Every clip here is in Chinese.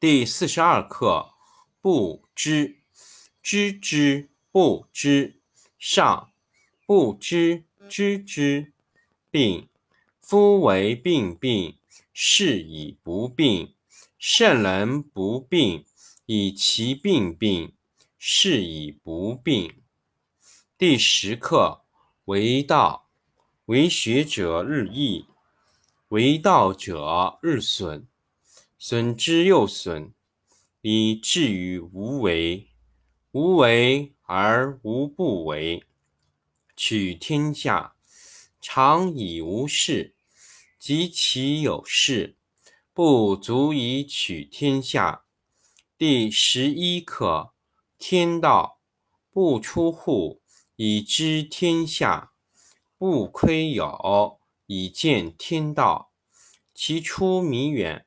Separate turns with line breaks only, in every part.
第四十二课，不知，知之不知，上不知知之，病。夫为病病，是以不病。圣人不病，以其病病，是以不病。第十课，为道，为学者日益，为道者日损。损之又损，以至于无为。无为而无不为，取天下常以无事，及其有事，不足以取天下。第十一课：天道不出户，以知天下；不窥有，以见天道。其出弥远。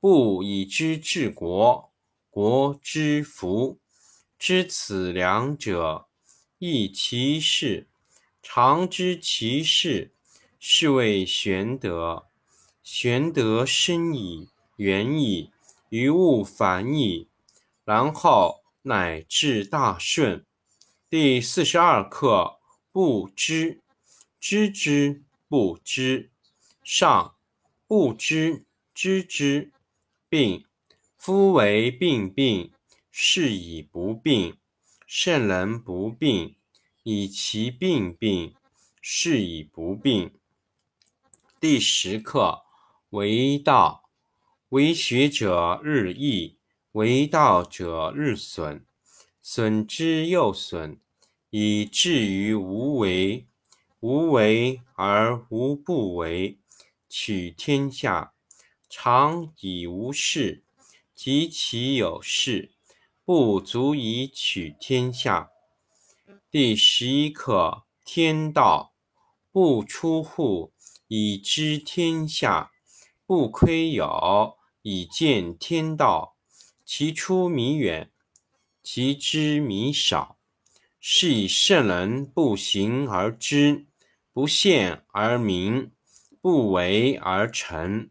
不以知治国，国之福。知此两者，亦其事。常知其事，是谓玄德。玄德深矣，远矣，于物反矣，然后乃至大顺。第四十二课：不知，知之不知，上不知知之。病，夫为病病，是以不病。圣人不病，以其病病，是以不病。第十课为道，为学者日益，为道者日损，损之又损，以至于无为。无为而无不为，取天下。常以无事，及其有事，不足以取天下。第十一课：天道不出户，以知天下；不窥有，以见天道。其出弥远，其知弥少。是以圣人不行而知，不见而明，不为而成。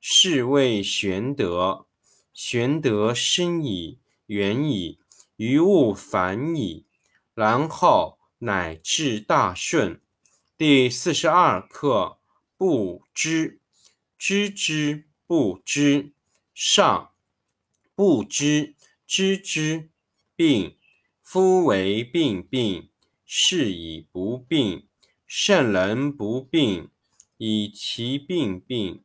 是谓玄德。玄德深矣，远矣，于物反矣，然后乃至大顺。第四十二课：不知，知之不知，上不知，知之，病。夫为病病，是以不病。圣人不病，以其病病，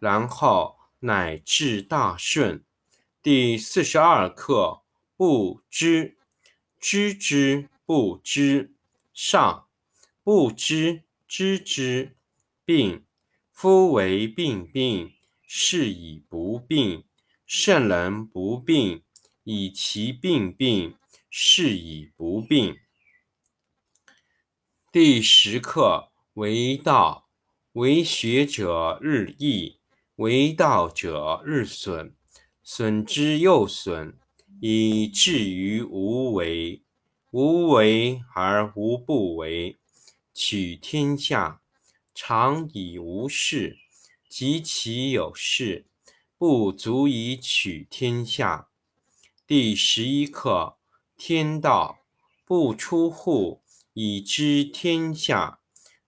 然后乃至大顺。第四十二课：不知，知之不知，上不知，知之，病。夫为病病，是以不病。圣人不病，以其病病，是以不病。第十课：为道，为学者日益，为道者日损。损之又损，以至于无为。无为而无不为，取天下常以无事，及其有事，不足以取天下。第十一课：天道。不出户，以知天下；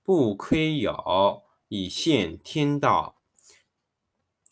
不窥牖，以见天道。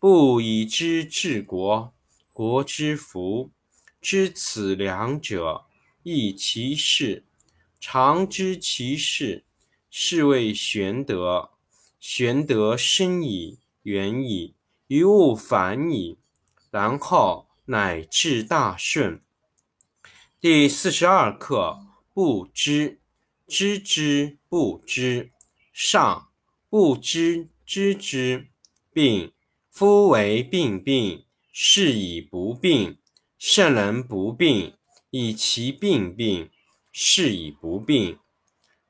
不以知治国，国之福。知此两者，亦其事。常知其事，是谓玄德。玄德深矣，远矣，于物反矣，然后乃至大顺。第四十二课：不知，知之不知，上不知，知之，病。夫为病病，是以不病。圣人不病，以其病病，是以不病。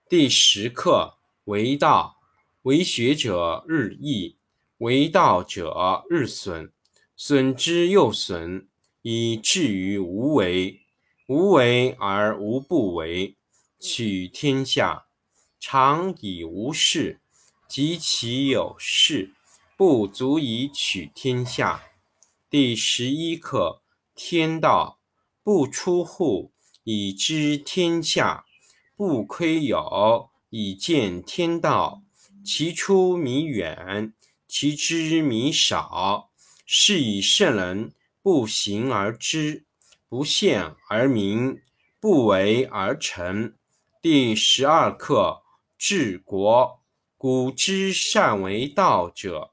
第十课：为道，为学者日益，为道者日损，损之又损，以至于无为。无为而无不为，取天下常以无事，及其有事。不足以取天下。第十一课：天道。不出户，以知天下；不窥牖，以见天道。其出弥远，其知弥少。是以圣人不行而知，不见而明，不为而成。第十二课：治国。古之善为道者。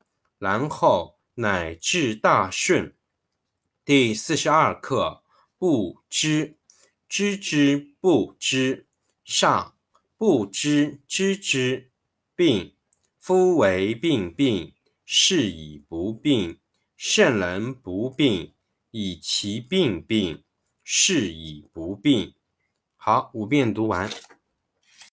然后乃至大顺。第四十二课：不知，知之不知，上不知知之，病。夫为病病，是以不病。圣人不病，以其病病，是以不病。好，五遍读完。